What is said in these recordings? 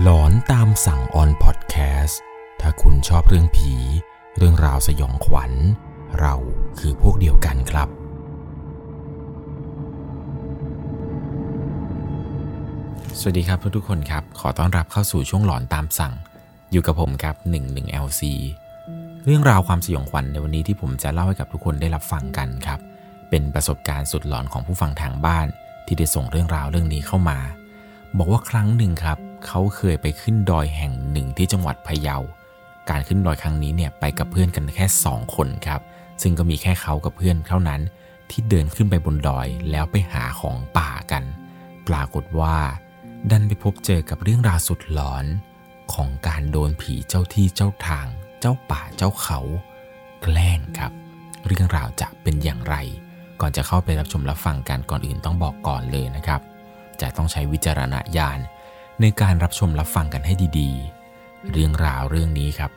หลอนตามสั่งออนพอดแคสต์ถ้าคุณชอบเรื่องผี เรื่องราวสยองขวัญ เราคือพวกเดียวกันครับ สวัสดีครับทุกๆคนครับ ขอต้อนรับเข้าสู่ช่วงหลอนตามสั่ง อยู่กับผมครับ 11 LC เรื่องราวความสยองขวัญในวันนี้ที่ผมจะเล่าให้กับทุกคนได้รับฟังกันครับ เป็นประสบการณ์สุดหลอนของผู้ฟังทางบ้าน ที่ได้ส่งเรื่องราวเรื่องนี้เข้ามา บอกว่าครั้งหนึ่งครับ เขาเคยไปขึ้นดอยแห่งหนึ่งที่จังหวัดพะเยา การขึ้นดอยครั้งนี้เนี่ยไปกับเพื่อนกันแค่ 2 คนครับ ซึ่งก็มีแค่เขากับเพื่อนเท่านั้นที่เดินขึ้นไปบนดอยแล้วไปหาของป่ากัน ปรากฏว่า ดันไปพบเจอกับเรื่องราวสุดหลอนของการโดนผีเจ้าที่เจ้าทาง เจ้าป่าเจ้าเขา แกล้งครับ เรื่องราวจะเป็นอย่างไร ก่อนจะเข้าไปรับชมรับฟังกันก่อนอื่นต้องบอกก่อนเลยนะครับ จะต้องใช้วิจารณญาณ ในการรับชมรับฟังกันให้ดีๆ เรื่องราวเรื่องนี้ครับ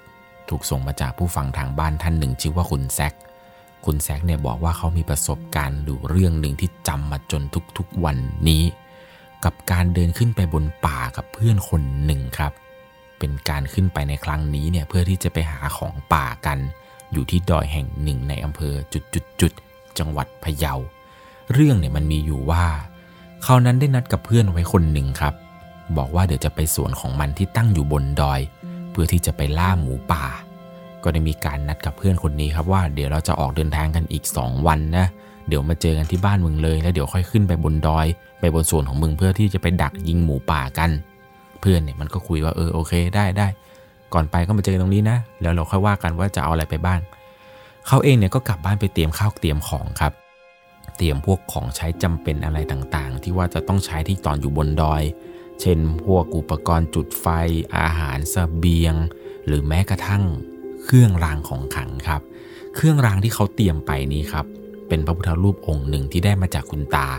ถูกส่งมาจากผู้ฟังทางบ้านท่านหนึ่ง ชื่อว่าคุณแซกคุณแซกเนี่ยบอกว่าเขามีประสบการณ์อยู่เรื่องหนึ่งที่จำมาจนทุกๆวันนี้ กับการเดินขึ้นไปบนป่ากับเพื่อนคนหนึ่งครับ เป็นการขึ้นไปในครั้งนี้เนี่ยเพื่อที่จะไปหาของป่ากัน อยู่ที่ดอยแห่งหนึ่งในอำเภอจุดๆๆจังหวัดพะเยา เรื่องเนี่ยมันมีอยู่ว่าเขานั้นได้นัดกับเพื่อนไว้คนหนึ่งครับ บอกว่าเดี๋ยวจะไปสวนของมันที่ตั้งอยู่บนดอย เพื่อที่จะไปล่าหมูป่า ก็ได้มีการนัดกับเพื่อนคนนี้ครับว่าเดี๋ยวเราจะออกเดินทางกันอีก 2 วันนะเดี๋ยวมาเจอกันที่บ้านมึงเลย แล้วเดี๋ยวค่อยขึ้นไปบนดอย ไปบนสวนของมึงเพื่อที่จะไปดักยิงหมูป่ากัน เพื่อนเนี่ยมันก็คุยว่าเออโอเคได้ได้ก่อนไปก็มาเจอกันตรงนี้นะ แล้วเราค่อยว่ากันว่าจะเอาอะไรไปบ้างเขาเองเนี่ยก็กลับบ้านไปเตรียมข้าวเตรียมของครับ เตรียมพวกของใช้จำเป็นอะไรต่างๆ ที่ว่าจะต้องใช้ที่ตอนอยู่บนดอย เช่นพวกอุปกรณ์จุดไฟ อาหารสเสบียง หรือแม้กระทั่งเครื่องรางของขลังครับ เครื่องรางที่เขาเตรียมไปนี้ครับ เป็นพระพุทธรูปองค์หนึ่งที่ได้มาจากคุณตา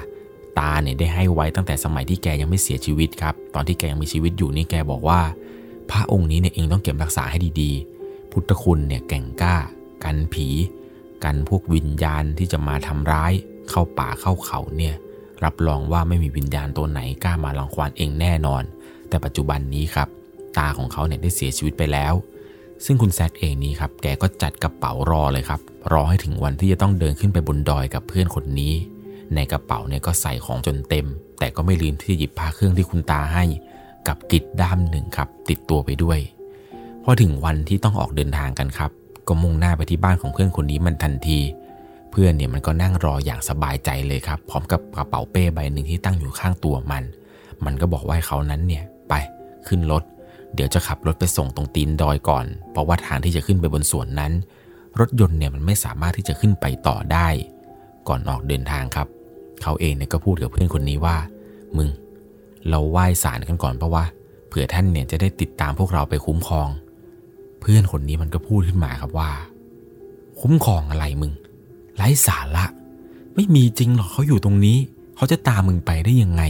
ตาเนี่ยได้ให้ไว้ตั้งแต่สมัยที่แกยังไม่เสียชีวิตครับ ตอนที่แกยังมีชีวิตอยู่นี่แกบอกว่า พระองค์นี้เนี่ยเองต้องเก็บรักษาให้ดีๆ พุทธคุณเนี่ยแก่งกล้า กันผี กันพวกวิญญาณที่จะมาทำร้าย เข้าป่าเข้าเขาเนี่ย รับรองว่าไม่มีวิญญาณตัวไหนกล้ามาลังควานเองแน่นอน แต่ปัจจุบันนี้ครับตาของเขาเนี่ยได้เสียชีวิตไปแล้ว ซึ่งคุณแซกเองนี้ครับแกก็จัดกระเป๋ารอเลยครับ รอให้ถึงวันที่จะต้องเดินขึ้นไปบนดอยกับเพื่อนคนนี้ ในกระเป๋าเนี่ยก็ใส่ของจนเต็ม แต่ก็ไม่ลืมที่จะหยิบผ้าเครื่องที่คุณตาให้ กับกิจด้ามหนึ่งครับ ติดตัวไปด้วยพอถึงวันที่ต้องออกเดินทางกันครับ ก็มุ่งหน้าไปที่บ้านของเพื่อนคนนี้มันทันที พื่อนเนี่ยมันก็นั่งรออย่างสบายใจเลยครับ พร้อมกับกระเป๋าเป้ใบหนึ่งที่ตั้งอยู่ข้างตัวมัน มันก็บอกว่าให้เขานั้นเนี่ยไปขึ้นรถ เดี๋ยวจะขับรถไปส่งตรงตีนดอยก่อน เพราะว่าทางที่จะขึ้นไปบนสวนนั้น รถยนต์เนี่ยมันไม่สามารถที่จะขึ้นไปต่อได้ ก่อนออกเดินทางครับ เขาเองเนี่ยก็พูดกับเพื่อนคนนี้ว่า มึง เราไหว้ศาลกันก่อนเพราะว่าเผื่อท่านเนี่ยจะได้ติดตามพวกเราไปคุ้มครอง เพื่อนคนนี้มันก็พูดขึ้นมาครับว่า คุ้มครองอะไรมึง ไร้สาระ ไม่มีจริงหรอกเขาอยู่ตรงนี้ เขาจะตามมึงไปได้ยังไง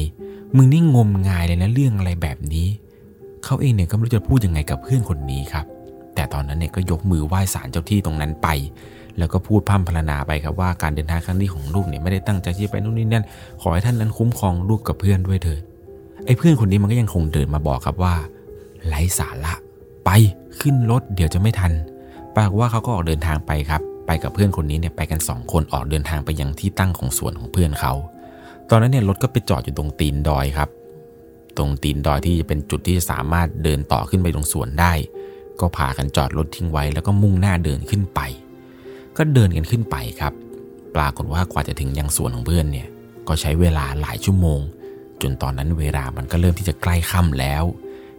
มึงนี่งมงายเลยนะเรื่องอะไรแบบนี้ เขาเองเนี่ยก็ไม่รู้จะพูดยังไงกับเพื่อนคนนี้ครับ แต่ตอนนั้นเนี่ยก็ยกมือไหว้ศาลเจ้าที่ตรงนั้นไป แล้วก็พูดพร่ำพรรณนาไปครับว่าการเดินทางครั้งนี้ของลูกเนี่ยไม่ได้ตั้งใจที่จะไปนู่นนี่นั่น ขอให้ท่านนั้นคุ้มครองลูกกับเพื่อนด้วยเถิดไอ้เพื่อนคนนี้มันก็ยังคงเดินมาบอกครับว่าไร้สาระไปขึ้นรถเดี๋ยวจะไม่ทันปรากฏว่าเขาก็ออกเดินทางไปครับ ไปกับเพื่อนคนนี้เนี่ยไปกัน 2 คนออกเดินทางไปยังที่ตั้งของสวนของเพื่อนเขา ตอนนั้นเนี่ยรถก็ไปจอดอยู่ตรงตีนดอยครับ ตรงตีนดอยที่จะเป็นจุดที่จะสามารถเดินต่อขึ้นไปตรงสวนได้ ก็พากันจอดรถทิ้งไว้ แล้วก็มุ่งหน้าเดินขึ้นไป ก็เดินกันขึ้นไปครับ ปรากฏว่ากว่าจะถึงยังสวนของเพื่อนเนี่ยก็ใช้เวลาหลายชั่วโมง จนตอนนั้นเวลามันก็เริ่มที่จะใกล้ค่ำแล้ว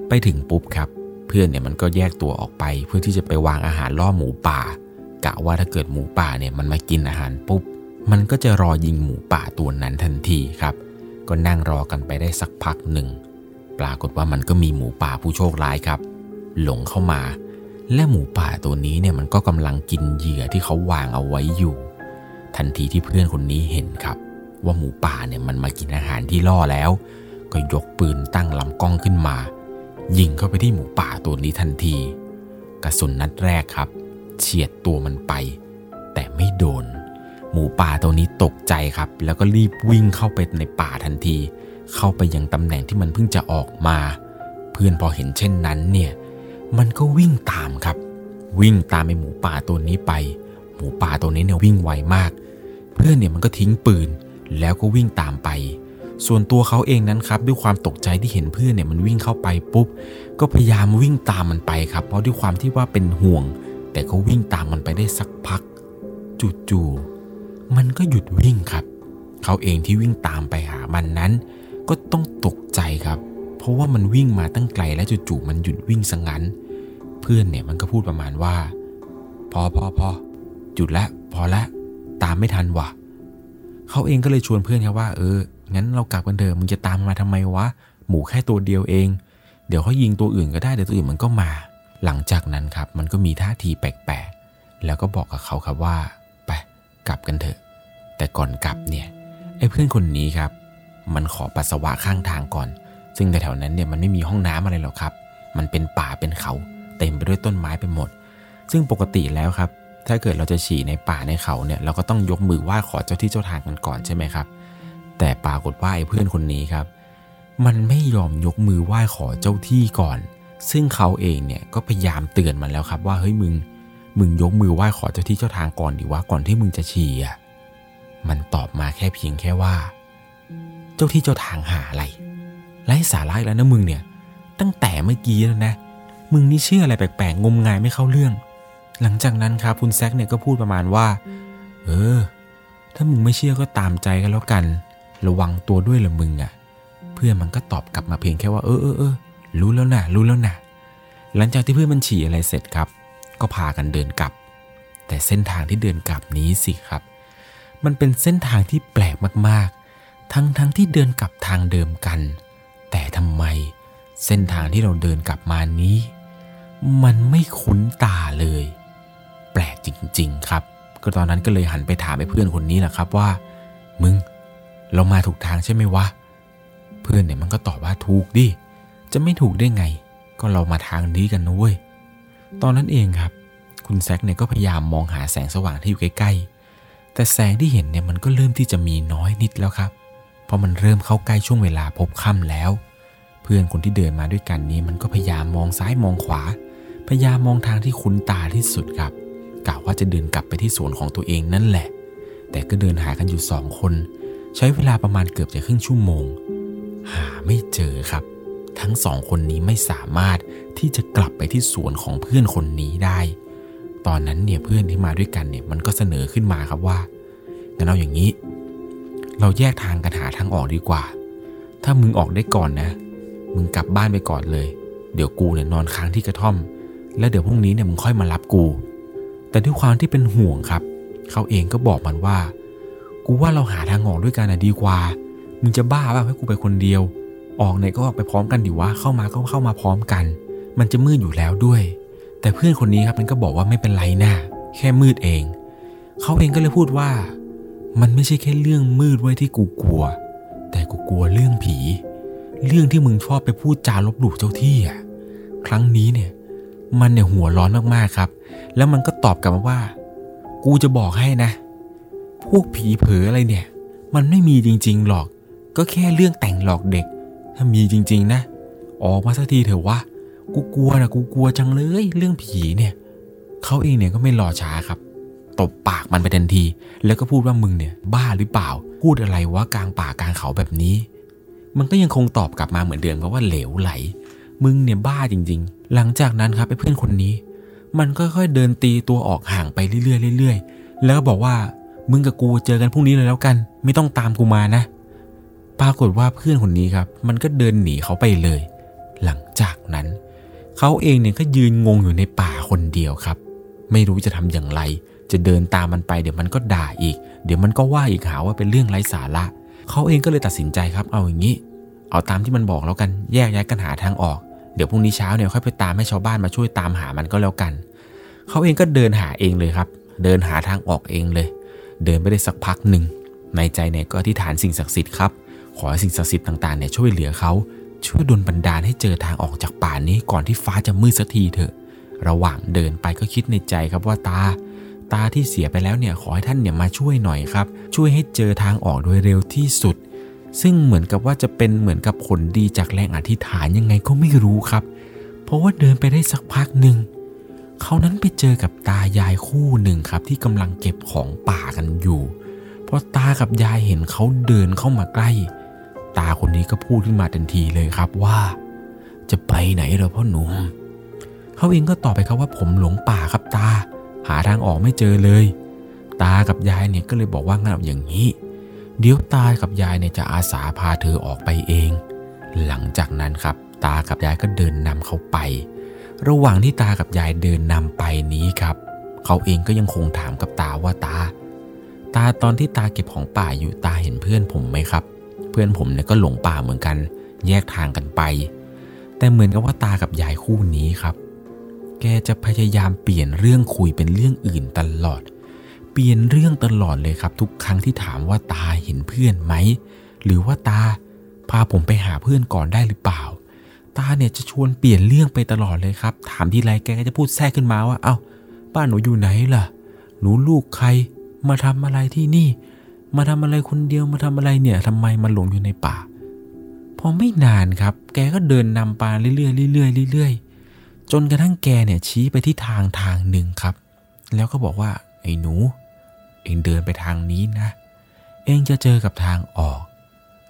ไปถึงปุ๊บครับ เพื่อนเนี่ยมันก็แยกตัวออกไปเพื่อที่จะไปวางอาหารล่อหมูป่า กะว่าถ้าเกิดหมูป่าเนี่ยมันมากินอาหารปุ๊บ มันก็จะรอยิงหมูป่าตัวนั้นทันทีครับ ก็นั่งรอกันไปได้สักพักหนึ่ง ปรากฏว่ามันก็มีหมูป่าผู้โชคร้ายครับ หลงเข้ามา และหมูป่าตัวนี้เนี่ยมันก็กำลังกินเหยื่อที่เขาวางเอาไว้อยู่ ทันทีที่เพื่อนคนนี้เห็นครับ ว่าหมูป่าเนี่ยมันมากินอาหารที่ล่อแล้ว ก็ยกปืนตั้งลำกล้องขึ้นมา ยิงเข้าไปที่หมูป่าตัวนี้ทันที กระสุนนัดแรกครับ เฉียดตัวมันไป แต่ไม่โดน หมูป่าตัวนี้ตกใจครับ แล้วก็รีบวิ่งเข้าไปในป่าทันที เข้าไปยังตำแหน่งที่มันเพิ่งจะออกมา เพื่อนพอเห็นเช่นนั้นเนี่ย มันก็วิ่งตามครับ วิ่งตามไอหมูป่าตัวนี้ไป หมูป่าตัวนี้เนี่ยวิ่งไวมาก เพื่อนเนี่ยมันก็ทิ้งปืน แล้วก็วิ่งตามไปส่วนตัวเขาเองนั้นครับด้วยความตกใจที่เห็นเพื่อนเนี่ยมันวิ่งเข้าไปปุ๊บ ก็พยายามวิ่งตามมันไปครับ เพราะด้วยความที่ว่าเป็นห่วง แต่ก็วิ่งตามมันไปได้สักพัก จู่ๆมันก็หยุดวิ่งครับ เขาเองที่วิ่งตามไปหามันนั้น ก็ต้องตกใจครับ เพราะว่ามันวิ่งมาตั้งไกลและจู่ๆมันหยุดวิ่งซะงั้น เพื่อนเนี่ยมันก็พูดประมาณว่า พอพอพอหยุดละพอละตามไม่ทันวะเขาเองก็เลยชวนเพื่อนครับว่า เออ งั้นเรากลับกันเถอะมึงจะตามมาทำไมวะ หมูแค่ตัวเดียวเอง เดี๋ยวเขายิงตัวอื่นก็ได้เดี๋ยวตัวอื่นมันก็มา หลังจากนั้นครับมันก็มีท่าทีแปลกๆ แล้วก็บอกกับเขาครับว่า ไปกลับกันเถอะ แต่ก่อนกลับเนี่ยไอ้เพื่อนคนนี้ครับ มันขอปัสสาวะข้างทางก่อน ซึ่งแถวๆนั้นเนี่ยมันไม่มีห้องน้ำอะไรหรอกครับ มันเป็นป่าเป็นเขาเต็มไปด้วยต้นไม้ไปหมด ซึ่งปกติแล้วครับ ถ้าเกิดเราจะฉี่ในป่าในเขาเนี่ยเราก็ต้องยกมือไหว้ขอเจ้าที่เจ้าทางกันก่อนใช่ไหมครับ แต่ปรากฏว่าไอ้เพื่อนคนนี้ครับ มันไม่ยอมยกมือไหว้ขอเจ้าที่ก่อน ซึ่งเขาเองเนี่ยก็พยายามเตือนมันแล้วครับว่าเฮ้ยมึง มึงยกมือไหว้ขอเจ้าที่เจ้าทางก่อนดีว่าก่อนที่มึงจะฉี่อะมันตอบมาแค่เพียงแค่ว่า เจ้าที่เจ้าทางหาอะไรไร้สาระอีกแล้วนะมึงเนี่ย ตั้งแต่เมื่อกี้แล้วนะ มึงนี่เชื่ออะไรแปลกๆงมงายไม่เข้าเรื่อง หลังจากนั้นครับคุณแซกเนี่ยก็พูดประมาณว่า เออ ถ้ามึงไม่เชื่อก็ตามใจกันแล้วกัน ระวังตัวด้วยละมึงอะ เพื่อนมันก็ตอบกลับมาเพียงแค่ว่า เออเออเออ รู้แล้วนะรู้แล้วนะหลังจากที่เพื่อนมันฉี่อะไรเสร็จครับ ก็พากันเดินกลับ แต่เส้นทางที่เดินกลับนี้สิครับ มันเป็นเส้นทางที่แปลกมากๆ ทั้งทั้งที่เดินกลับทางเดิมกัน แต่ทำไมเส้นทางที่เราเดินกลับมานี้ มันไม่คุ้นตาเลย แปลกจริง ๆ ครับ ก็ตอนนั้นก็เลยหันไปถามไอ้เพื่อนคนนี้แหละครับว่า มึง เรามาถูกทางใช่ไหมวะ เพื่อนเนี่ยมันก็ตอบว่าถูกดิ จะไม่ถูกได้ไง ก็เรามาทางนี้กันนะเว้ย ตอนนั้นเองครับ คุณแซกเนี่ยก็พยายามมองหาแสงสว่างที่อยู่ใกล้ๆ แต่แสงที่เห็นเนี่ยมันก็เริ่มที่จะมีน้อยนิดแล้วครับ เพราะมันเริ่มเข้าใกล้ช่วงเวลาพบค่ำแล้ว เพื่อนคนที่เดินมาด้วยกันนี้มันก็พยายามมองซ้ายมองขวา พยายามมองทางที่คุ้นตาที่สุดครับกะว่าจะเดินกลับไปที่สวนของตัวเองนั่นแหละ แต่ก็เดินหากันอยู่สองคน ใช้เวลาประมาณเกือบจะครึ่งชั่วโมง หาไม่เจอครับ ทั้งสองคนนี้ไม่สามารถที่จะกลับไปที่สวนของเพื่อนคนนี้ได้ ตอนนั้นเนี่ยเพื่อนที่มาด้วยกันเนี่ยมันก็เสนอขึ้นมาครับว่างั้นเอาอย่างนี้ เราแยกทางกันหาทางออกดีกว่า ถ้ามึงออกได้ก่อนนะ มึงกลับบ้านไปก่อนเลย เดี๋ยวกูเนี่ยนอนค้างที่กระท่อม แล้วเดี๋ยวพรุ่งนี้เนี่ยมึงค่อยมารับกู แต่ด้วยความที่เป็นห่วงครับ เขาเองก็บอกมันว่า กูว่าเราหาทางออกด้วยกันนะดีกว่า มึงจะบ้าป่ะให้กูไปคนเดียว ออกไหนก็ออกไปพร้อมกันดิวะเข้ามาก็เข้ามาพร้อมกัน มันจะมืดอยู่แล้วด้วย แต่เพื่อนคนนี้ครับมันก็บอกว่าไม่เป็นไรนะแค่มืดเอง เขาเองก็เลยพูดว่า มันไม่ใช่แค่เรื่องมืดไว้ที่กูกลัว แต่กูกลัวเรื่องผี เรื่องที่มึงชอบไปพูดจาลบหลู่เจ้าที่อะครั้งนี้เนี่ย มันเนี่ยหัวร้อนมากๆครับ แล้วมันก็ตอบกลับมาว่า กูจะบอกให้นะ พวกผีเผลออะไรเนี่ย มันไม่มีจริง ๆหรอก ก็แค่เรื่องแต่งหลอกเด็ก ถ้ามีจริง ๆ นะ ออกมาสักทีเถอะวะกูกลัวนะกูกลัวจังเลยเรื่องผีเนี่ยเขาเองเนี่ยก็ไม่รอช้าครับตบปากมันไปทันที แล้วก็พูดว่ามึงเนี่ย บ้าหรือเปล่า พูดอะไรวะกลางป่ากลางเขาแบบนี้ มันก็ยังคงตอบกลับมาเหมือนเดิมครับว่าเหลวไหล มึงเนี่ยบ้าจริง ๆ หลังจากนั้นครับไอ้เพื่อนคนนี้ มันก็ค่อยๆเดินตีตัวออกห่างไปเรื่อยๆเรื่อยๆ แล้วก็บอกว่ามึงกับกูเจอกันพรุ่งนี้เลยแล้วกัน ไม่ต้องตามกูมานะ ปรากฏว่าเพื่อนคนนี้ครับ มันก็เดินหนีเขาไปเลย หลังจากนั้นเขาเองเนี่ยก็ยืนงงอยู่ในป่าคนเดียวครับ ไม่รู้จะทำอย่างไร จะเดินตามมันไปเดี๋ยวมันก็ด่าอีก เดี๋ยวมันก็ว่าอีกหาว่าเป็นเรื่องไร้สาระเขาเองก็เลยตัดสินใจครับ เอาอย่างนี้ เอาตามที่มันบอกแล้วกันแยกย้ายกันหาทางออก เดี๋ยวพรุ่งนี้เช้าเนี่ยค่อยไปตามให้ชาวบ้านมาช่วยตามหามันก็แล้วกันเขาเองก็เดินหาเองเลยครับ เดินหาทางออกเองเลย เดินไปได้สักพักหนึ่งในใจเนี่ยก็อธิษฐานสิ่งศักดิ์สิทธิ์ครับ ขอให้สิ่งศักดิ์สิทธิ์ต่างๆเนี่ยช่วยเหลือเขาช่วยดลบันดาลให้เจอทางออกจากป่านี้ก่อนที่ฟ้าจะมืดสักทีเถอะ ระหว่างเดินไปก็คิดในใจครับว่าตา ตาที่เสียไปแล้วเนี่ยขอให้ท่านเนี่ยมาช่วยหน่อยครับ ช่วยให้เจอทางออกโดยเร็วที่สุด ซึ่งเหมือนกับว่าจะเป็นเหมือนกับผลดีจากแรงอธิษฐานยังไงก็ไม่รู้ครับ เพราะว่าเดินไปได้สักพักหนึ่งเขานั้นไปเจอกับตายายคู่หนึ่งครับ ที่กำลังเก็บของป่ากันอยู่พอตากับยายเห็นเขาเดินเข้ามาใกล้ ตาคนนี้ก็พูดขึ้นมาทันทีเลยครับว่า จะไปไหนเหรอพ่อหนุ่มเขาเองก็ตอบไปครับว่าผมหลงป่าครับตา หาทางออกไม่เจอเลย ตากับยายเนี่ยก็เลยบอกว่างั้นอย่างนี้ เดี๋ยวตากับยายเนี่ยจะอาสาพาเธอออกไปเอง หลังจากนั้นครับ ตากับยายก็เดินนำเขาไป ระหว่างที่ตากับยายเดินนำไปนี้ครับ เขาเองก็ยังคงถามกับตาว่าตา ตาตอนที่ตาเก็บของป่าอยู่ตาเห็นเพื่อนผมไหมครับ พื่อนผมเนี่ยก็หลงป่าเหมือนกัน แยกทางกันไป แต่เหมือนกับว่าตากับยายคู่นี้ครับ แกจะพยายามเปลี่ยนเรื่องคุยเป็นเรื่องอื่นตลอด เปลี่ยนเรื่องตลอดเลยครับ ทุกครั้งที่ถามว่าตาเห็นเพื่อนไหม หรือว่าตาพาผมไปหาเพื่อนก่อนได้หรือเปล่า ตาเนี่ยจะชวนเปลี่ยนเรื่องไปตลอดเลยครับ ถามทีไรแกก็จะพูดแทรกขึ้นมาว่า เอา้า บ้านหนูอยู่ไหนล่ะ หนูลูกใคร มาทำอะไรที่นี่ มาทำอะไรคนเดียวมาทำอะไรเนี่ยทำไมมาหลงอยู่ในป่า พอไม่นานครับ แกก็เดินนำปาเรื่อยๆเรื่อยๆเรื่อยๆจนกระทั่งแกเนี่ยชี้ไปที่ทางทางหนึ่งครับ แล้วก็บอกว่าไอ้หนู เองเดินไปทางนี้นะ เองจะเจอกับทางออก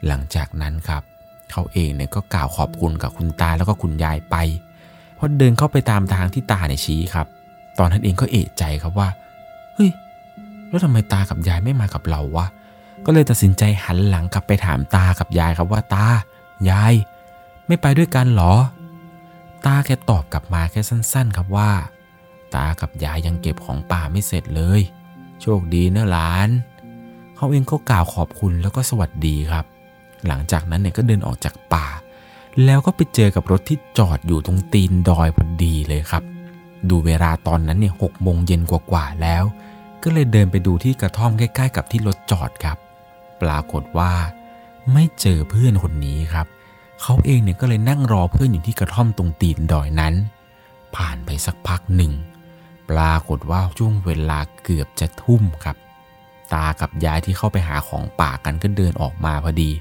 หลังจากนั้นครับ เขาเองเนี่ยก็กล่าวขอบคุณกับคุณตาแล้วก็คุณยายไปพอเดินเข้าไปตามทางที่ตาเนี่ยชี้ครับ ตอนนั้นเองก็เอะใจครับว่า แล้วทำไมตากับยายไม่มากับเราวะ ก็เลยตัดสินใจหันหลังกลับไปถามตากับยายครับว่าตา ยาย ไม่ไปด้วยกันหรอ ตาแกตอบกลับมาแค่สั้น ๆ ครับว่า ตากับยายยังเก็บของป่าไม่เสร็จเลย โชคดีนะหลาน เขาเองก็กล่าวขอบคุณแล้วก็สวัสดีครับ หลังจากนั้นเนี่ยก็เดินออกจากป่า แล้วก็ไปเจอกับรถที่จอดอยู่ตรงตีนดอยพอดีเลยครับ ดูเวลาตอนนั้นเนี่ยหกโมงเย็นกว่าๆแล้ว ก็เลยเดินไปดูที่กระท่อมใกล้ ๆ กับที่รถจอดครับ ปรากฏว่า ไม่เจอเพื่อนคนนี้ครับเขาเองเนี่ยก็เลยนั่งรอเพื่อนอยู่ที่กระท่อมตรงตีนดอยนั้น ผ่านไปสักพักหนึ่ง ปรากฏว่าช่วงเวลาเกือบจะทุ่มครับ ตากับยายที่เข้าไปหาของป่ากันก็เดินออกมาพอดี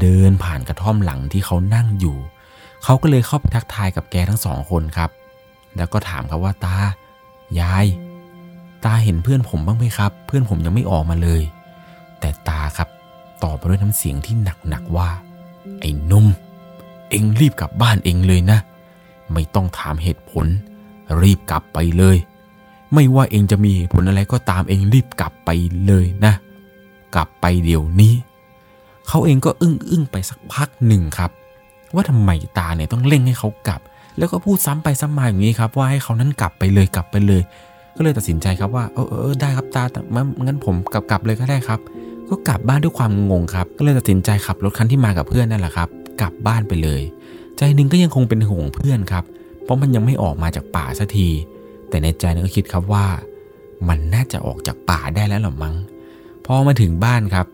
เดินผ่านกระท่อมหลังที่เขานั่งอยู่ เขาก็เลยเข้าไปทักทายกับแกทั้งสองคนครับ แล้วก็ถามครับว่าตายาย ตาเห็นเพื่อนผมบ้างไหมครับ เพื่อนผมยังไม่ออกมาเลย แต่ตาครับตอบมาด้วยน้ำเสียงที่หนักๆว่า ไอ้นุ่ม เอ็งรีบกลับบ้านเองเลยนะ ไม่ต้องถามเหตุผล รีบกลับไปเลย ไม่ว่าเองจะมีผลอะไรก็ตามเองรีบกลับไปเลยนะ กลับไปเดี๋ยวนี้ เขาเองก็อึ้งอึ้งไปสักพักหนึ่งครับ ว่าทำไมตาเนี่ยต้องเร่งให้เขากลับ แล้วก็พูดซ้ำไปซ้ำมาอย่างนี้ครับ ว่าให้เขานั้นกลับไปเลยกลับไปเลย ก็เลยตัดสินใจครับว่าเออเออได้ครับตาแต่งั้นผมกลับกลับเลยก็ได้ครับ ก็กลับบ้านด้วยความงงครับ ก็เลยตัดสินใจขับรถคันที่มากับเพื่อนนั่นแหละครับ กลับบ้านไปเลย ใจหนึ่งก็ยังคงเป็นห่วงเพื่อนครับ เพราะมันยังไม่ออกมาจากป่าสักที แต่ในใจนึงก็คิดครับว่า มันน่าจะออกจากป่าได้แล้วหรอมั้งพอมาถึงบ้านครับ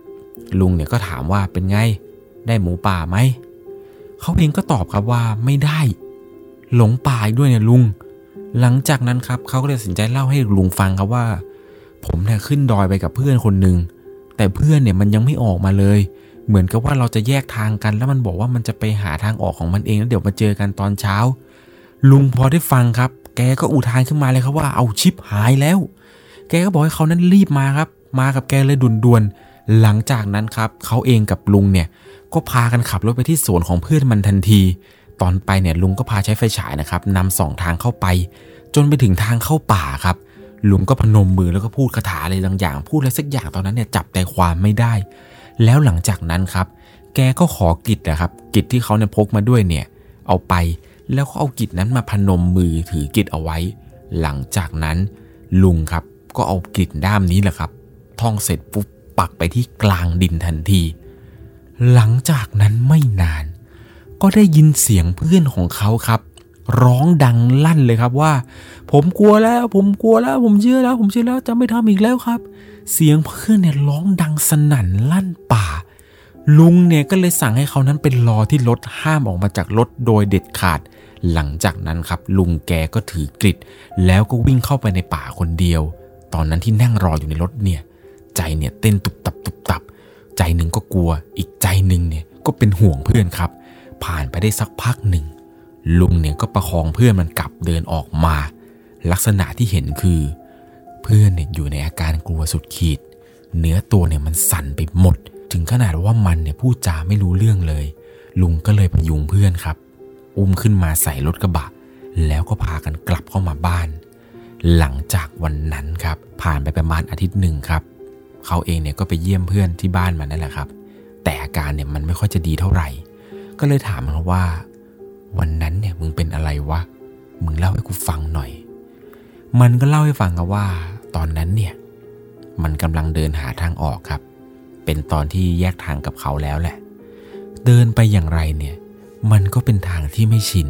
ลุงเนี่ยก็ถามว่าเป็นไง ได้หมูป่าไหมเขาเองก็ตอบครับว่าไม่ได้ หลงป่าอีกด้วยเนี่ยลุง หลังจากนั้นครับเขาก็เลยตัดสินใจเล่าให้ลุงฟังครับว่า ผมเนี่ยขึ้นดอยไปกับเพื่อนคนหนึ่งแต่เพื่อนเนี่ยมันยังไม่ออกมาเลย เหมือนกับว่าเราจะแยกทางกัน แล้วมันบอกว่ามันจะไปหาทางออกของมันเองแล้วเดี๋ยวมาเจอกันตอนเช้า ลุงพอได้ฟังครับ แกก็อุทานขึ้นมาเลยครับว่าเอาชิปหายแล้ว แกก็บอกให้เขานั้นรีบมาครับ มากับแกเลยด่วนๆหลังจากนั้นครับเขาเองกับลุงเนี่ยก็พากันขับรถไปที่สวนของเพื่อนมันทันที ตอนไปเนี่ยลุงก็พาใช้ไฟฉายนะครับนำสองทางเข้าไป จนไปถึงทางเข้าป่าครับ ลุงก็พนมมือแล้วก็พูดคาถาอะไรบางอย่าง พูดอะไรสักอย่างตอนนั้นเนี่ยจับใจความไม่ได้ แล้วหลังจากนั้นครับ แกก็ขอกิจนะครับ กิจที่เขาเนี่ยพกมาด้วยเนี่ย เอาไปแล้วก็เอากิจนั้นมาพนมมือถือกิจเอาไว้ หลังจากนั้นลุงครับก็เอากิจด้ามนี้แหละครับท่องเสร็จปุ๊บปักไปที่กลางดินทันที หลังจากนั้นไม่นาน ก็ได้ยินเสียงเพื่อนของเขาครับ ร้องดังลั่นเลยครับว่า ผมกลัวแล้ว ผมกลัวแล้ว ผมเชื่อแล้ว ผมเชื่อแล้วจะไม่ทำอีกแล้วครับ เสียงเพื่อนเนี่ยร้องดังสนั่นลั่นป่า ลุงเนี่ยก็เลยสั่งให้เขานั้นเป็นรอที่รถห้ามออกมาจากรถโดยเด็ดขาด หลังจากนั้นครับ ลุงแกก็ถือกริดแล้วก็วิ่งเข้าไปในป่าคนเดียว ตอนนั้นที่นั่งรออยู่ในรถเนี่ยใจเนี่ยเต้นตุบตับตุบตับ ใจหนึ่งก็กลัว อีกใจหนึ่งเนี่ยก็เป็นห่วงเพื่อนครับ ผ่านไปได้สักพักหนึ่ง ลุงเนี่ยก็ประคองเพื่อนมันกลับเดินออกมา ลักษณะที่เห็นคือ เพื่อนเนี่ยอยู่ในอาการกลัวสุดขีด เนื้อตัวเนี่ยมันสั่นไปหมด ถึงขนาดว่ามันเนี่ยพูดจาไม่รู้เรื่องเลย ลุงก็เลยพยุงเพื่อนครับ อุ้มขึ้นมาใส่รถกระบะ แล้วก็พากันกลับเข้ามาบ้าน หลังจากวันนั้นครับ ผ่านไปประมาณอาทิตย์หนึ่งครับ เขาเองเนี่ยก็ไปเยี่ยมเพื่อนที่บ้านมันนั่นแหละครับ แต่อาการเนี่ยมันไม่ค่อยจะดีเท่าไหร่ ก็เลยถามมันว่า วันนั้นเนี่ยมึงเป็นอะไรวะ มึงเล่าให้กูฟังหน่อย มันก็เล่าให้ฟังครับว่า ตอนนั้นเนี่ย มันกำลังเดินหาทางออกครับ เป็นตอนที่แยกทางกับเขาแล้วแหละ เดินไปอย่างไรเนี่ย มันก็เป็นทางที่ไม่ชิน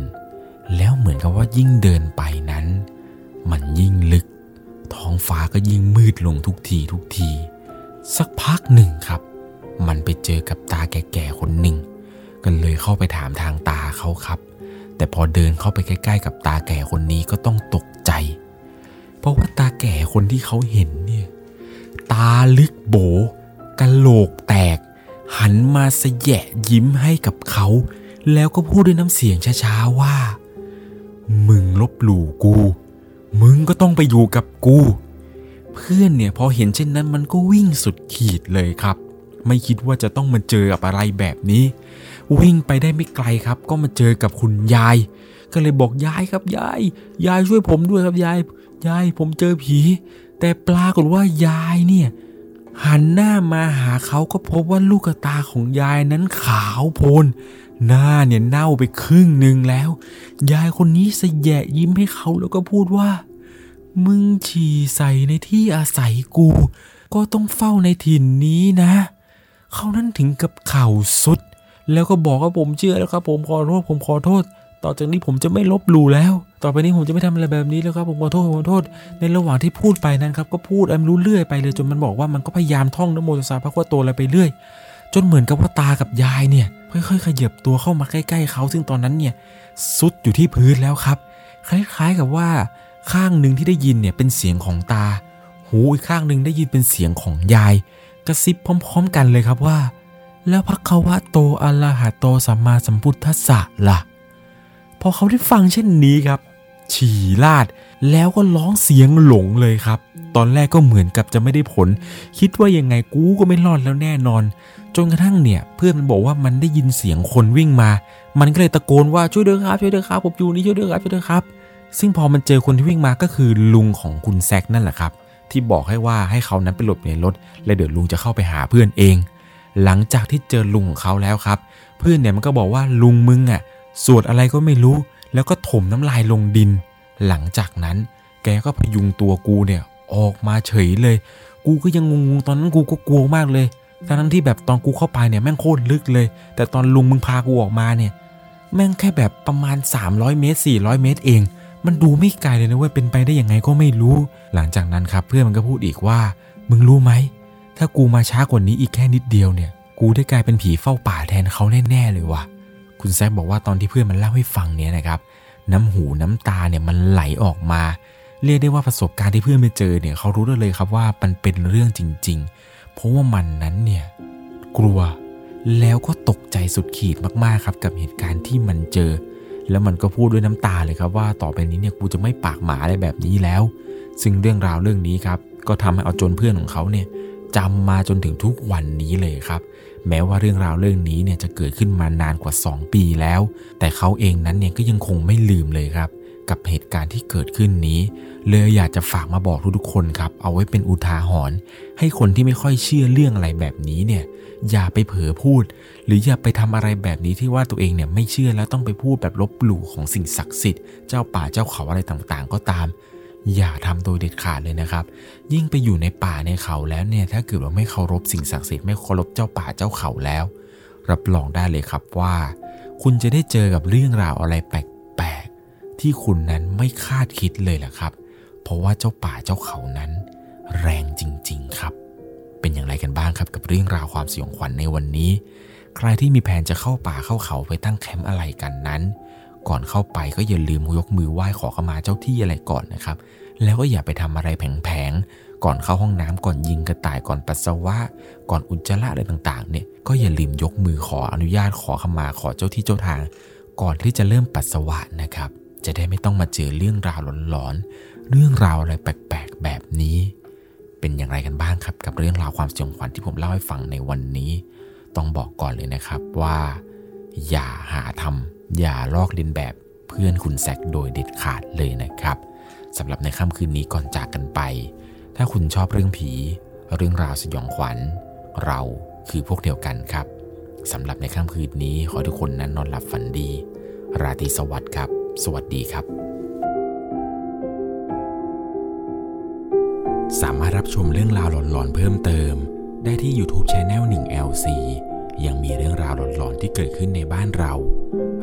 แล้วเหมือนกับว่ายิ่งเดินไปนั้น มันยิ่งลึก ท้องฟ้าก็ยิ่งมืดลงทุกทีทุกที สักพักหนึ่งครับ มันไปเจอกับตาแก่ๆคนหนึ่ง ก็เลยเข้าไปถามทางตาเขาครับ แต่พอเดินเข้าไปใกล้ ๆ กับตาแก่คนนี้ก็ต้องตกใจ เพราะว่าตาแก่คนที่เขาเห็นเนี่ยตาลึกโบกะโหลกแตก หันมาสแยะยิ้มให้กับเขา แล้วก็พูดด้วยน้ำเสียงช้าๆว่า มึงลบหลู่กู มึงก็ต้องไปอยู่กับกู เพื่อนเนี่ยพอเห็นเช่นนั้นมันก็วิ่งสุดขีดเลยครับ ไม่คิดว่าจะต้องมาเจอกับอะไรแบบนี้ วิ่งไปได้ไม่ไกลครับ ก็มาเจอกับคุณยาย ก็เลยบอกยายครับยาย ยายช่วยผมด้วยครับยาย ยายผมเจอผี แต่ปรากฏว่ายายเนี่ยหันหน้ามาหาเขาก็พบว่าลูกตาของยายนั้นขาวโพลน หน้าเนี่ยเน่าไปครึ่งหนึ่งแล้ว ยายคนนี้สแยะยิ้มให้เขาแล้วก็พูดว่า มึงฉี่ใส่ในที่อาศัยกู ก็ต้องเฝ้าในถิ่นนี้นะ เขานั้นถึงกับเข่าสุด แล้วก็บอกว่าผมเชื่อแล้วครับ ผมขอโทษผมขอโทษ ต่อจากนี้ผมจะไม่ลบหลู่แล้ว ต่อไปนี้ผมจะไม่ทำอะไรแบบนี้แล้วครับผมขอโทษผมขอโทษ ในระหว่างที่พูดไปนั้นครับก็พูดอ้ไม่รู้เรื่อยไปเลยจนมันบอกว่ามันก็พยายามท่องนโมตัสสะพระพุทธโตอะไรไปเรื่อย จนเหมือนกับว่าตากับยายเนี่ยค่อยๆขยับตัวเข้ามาใกล้ๆเขาซึ่งตอนนั้นเนี่ยซุดอยู่ที่พื้นแล้วครับ คล้ายๆกับว่าข้างหนึ่งที่ได้ยินเนี่ยเป็นเสียงของตา หูอีกข้างหนึ่งได้ยินเป็นเสียงของยาย กระซิบพร้อม ๆ กันเลยครับว่า แล้วพักควะโตอะระหะโตสัมมาสัมพุทธัสสะล่ะ พอเขาได้ฟังเช่นนี้ครับ ฉี่ลาดแล้วก็ร้องเสียงหลงเลยครับ ตอนแรกก็เหมือนกับจะไม่ได้ผล คิดว่ายังไงกูก็ไม่รอดแล้วแน่นอน จนกระทั่งเนี่ย เพื่อนมันบอกว่ามันได้ยินเสียงคนวิ่งมา มันก็เลยตะโกนว่าช่วยด้วยครับช่วยด้วยครับผมอยู่นี่ช่วยด้วยครับช่วยด้วยครับ ซึ่งพอมันเจอคนที่วิ่งมาก็คือลุงของคุณแซกนั่นแหละครับ ที่บอกให้ว่าให้เขานั้นไปหลบในรถ และเดี๋ยวลุงจะเข้าไปหาเพื่อนเอง หลังจากที่เจอลุงของเขาแล้วครับ เพื่อนเนี่ยมันก็บอกว่าลุงมึงอะสวดอะไรก็ไม่รู้ แล้วก็ถมน้ำลายลงดิน หลังจากนั้น แกก็พยุงตัวกูเนี่ยออกมาเฉยเลย กูก็ยังงงๆตอนนั้นกูก็กลัวมากเลยทั้งที่แบบตอนกูเข้าไปเนี่ยแม่งโคตรลึกเลย แต่ตอนลุงมึงพากูออกมาเนี่ย แม่งแค่แบบประมาณ 300 เมตร 400 เมตรเอง มันดูไม่ไกลเลยนะเว้ยเป็นไปได้ยังไงก็ไม่รู้ หลังจากนั้นครับเพื่อนมันก็พูดอีกว่า มึงรู้ไหม ถ้ากูมาช้ากว่านี้อีกแค่นิดเดียวเนี่ย กูได้กลายเป็นผีเฝ้าป่าแทนเขาแน่ๆเลยว่ะ คุณแซคบอกว่าตอนที่เพื่อนมันเล่าให้ฟังเนี่ยนะครับ น้ำหูน้ำตาเนี่ยมันไหลออกมา เรียกได้ว่าประสบการณ์ที่เพื่อนไปเจอเนี่ยเขารู้ได้เลยครับว่ามันเป็นเรื่องจริง ๆ เพราะว่ามันนั้นเนี่ยกลัวแล้วก็ตกใจสุดขีดมากๆครับกับเหตุการณ์ที่มันเจอ แล้วมันก็พูดด้วยน้ำตาเลยครับว่าต่อไปนี้เนี่ยกูจะไม่ปากหมาอะไรแบบนี้แล้ว ซึ่งเรื่องราวเรื่องนี้ครับก็ทำให้เอาจนเพื่อนของเขาเนี่ย จำมาจนถึงทุกวันนี้เลยครับ แม้ว่าเรื่องราวเรื่องนี้เนี่ยจะเกิดขึ้นมานานกว่า 2 ปีแล้ว แต่เขาเองนั้นเนี่ยก็ยังคงไม่ลืมเลยครับ กับเหตุการณ์ที่เกิดขึ้นนี้ เลยอยากจะฝากมาบอกทุกๆคนครับ เอาไว้เป็นอุทาหรณ์ให้คนที่ไม่ค่อยเชื่อเรื่องอะไรแบบนี้เนี่ยอย่าไปเผลอพูด หรืออย่าไปทำอะไรแบบนี้ที่ว่าตัวเองเนี่ยไม่เชื่อแล้วต้องไปพูดแบบลบหลู่ของสิ่งศักดิ์สิทธิ์เจ้าป่าเจ้าเขาอะไรต่างๆ ก็ตาม อย่าทำโดยเด็ดขาดเลยนะครับ ยิ่งไปอยู่ในป่าในเขาแล้วเนี่ยถ้าเกิดว่าไม่เคารพสิ่งศักดิ์สิทธิ์ไม่เคารพเจ้าป่าเจ้าเขาแล้ว รับรองได้เลยครับว่า คุณจะได้เจอกับเรื่องราวอะไรแปลกๆที่คุณนั้นไม่คาดคิดเลยแหละครับ เพราะว่าเจ้าป่าเจ้าเขานั้น แรงจริง ๆครับ เป็นอย่างไรกันบ้างครับกับเรื่องราวความสยองขวัญในวันนี้ ใครที่มีแผนจะเข้าป่าเข้าเขาไปตั้งแคมป์อะไรกันนั้น ก่อนเข้าไปก็อย่าลืมยกมือไหว้ขอขมาเจ้าที่อะไรก่อนนะครับ แล้วก็อย่าไปทำอะไรแผลงๆ ก่อนเข้าห้องน้ำก่อนยิงกระต่ายก่อนปัสสาวะ ก่อนอุจจาระอะไรต่างๆ เนี่ย ก็อย่าลืมยกมือขออนุญาตขอขมาขอเจ้าที่เจ้าทาง ก่อนที่จะเริ่มปัสสาวะนะครับ จะได้ไม่ต้องมาเจอเรื่องราวหลอนๆ เรื่องราวอะไรแปลกๆ แบบนี้ เป็นอย่างไรกันบ้างครับ กับเรื่องราวความสยองขวัญที่ผมเล่าให้ฟังในวันนี้ ต้องบอกก่อนเลยนะครับว่า อย่าหาทำ อย่าลอกเลียนแบบเพื่อนคุณแซกโดยเด็ดขาดเลยนะครับสำหรับในค่ำคืนนี้ก่อนจากกันไป ถ้าคุณชอบเรื่องผี เรื่องราวสยองขวัญ เราคือพวกเดียวกันครับสำหรับในค่ำคืนนี้ขอทุกคนนั้นนอนหลับฝันดี ราตรีสวัสดิ์ครับ สวัสดีครับ สามารถรับชมเรื่องราวหลอนๆเพิ่มเติม ได้ที่ YouTube Channel 1 LC ยังมีเรื่องราวหลอนๆที่เกิดขึ้นในบ้านเรา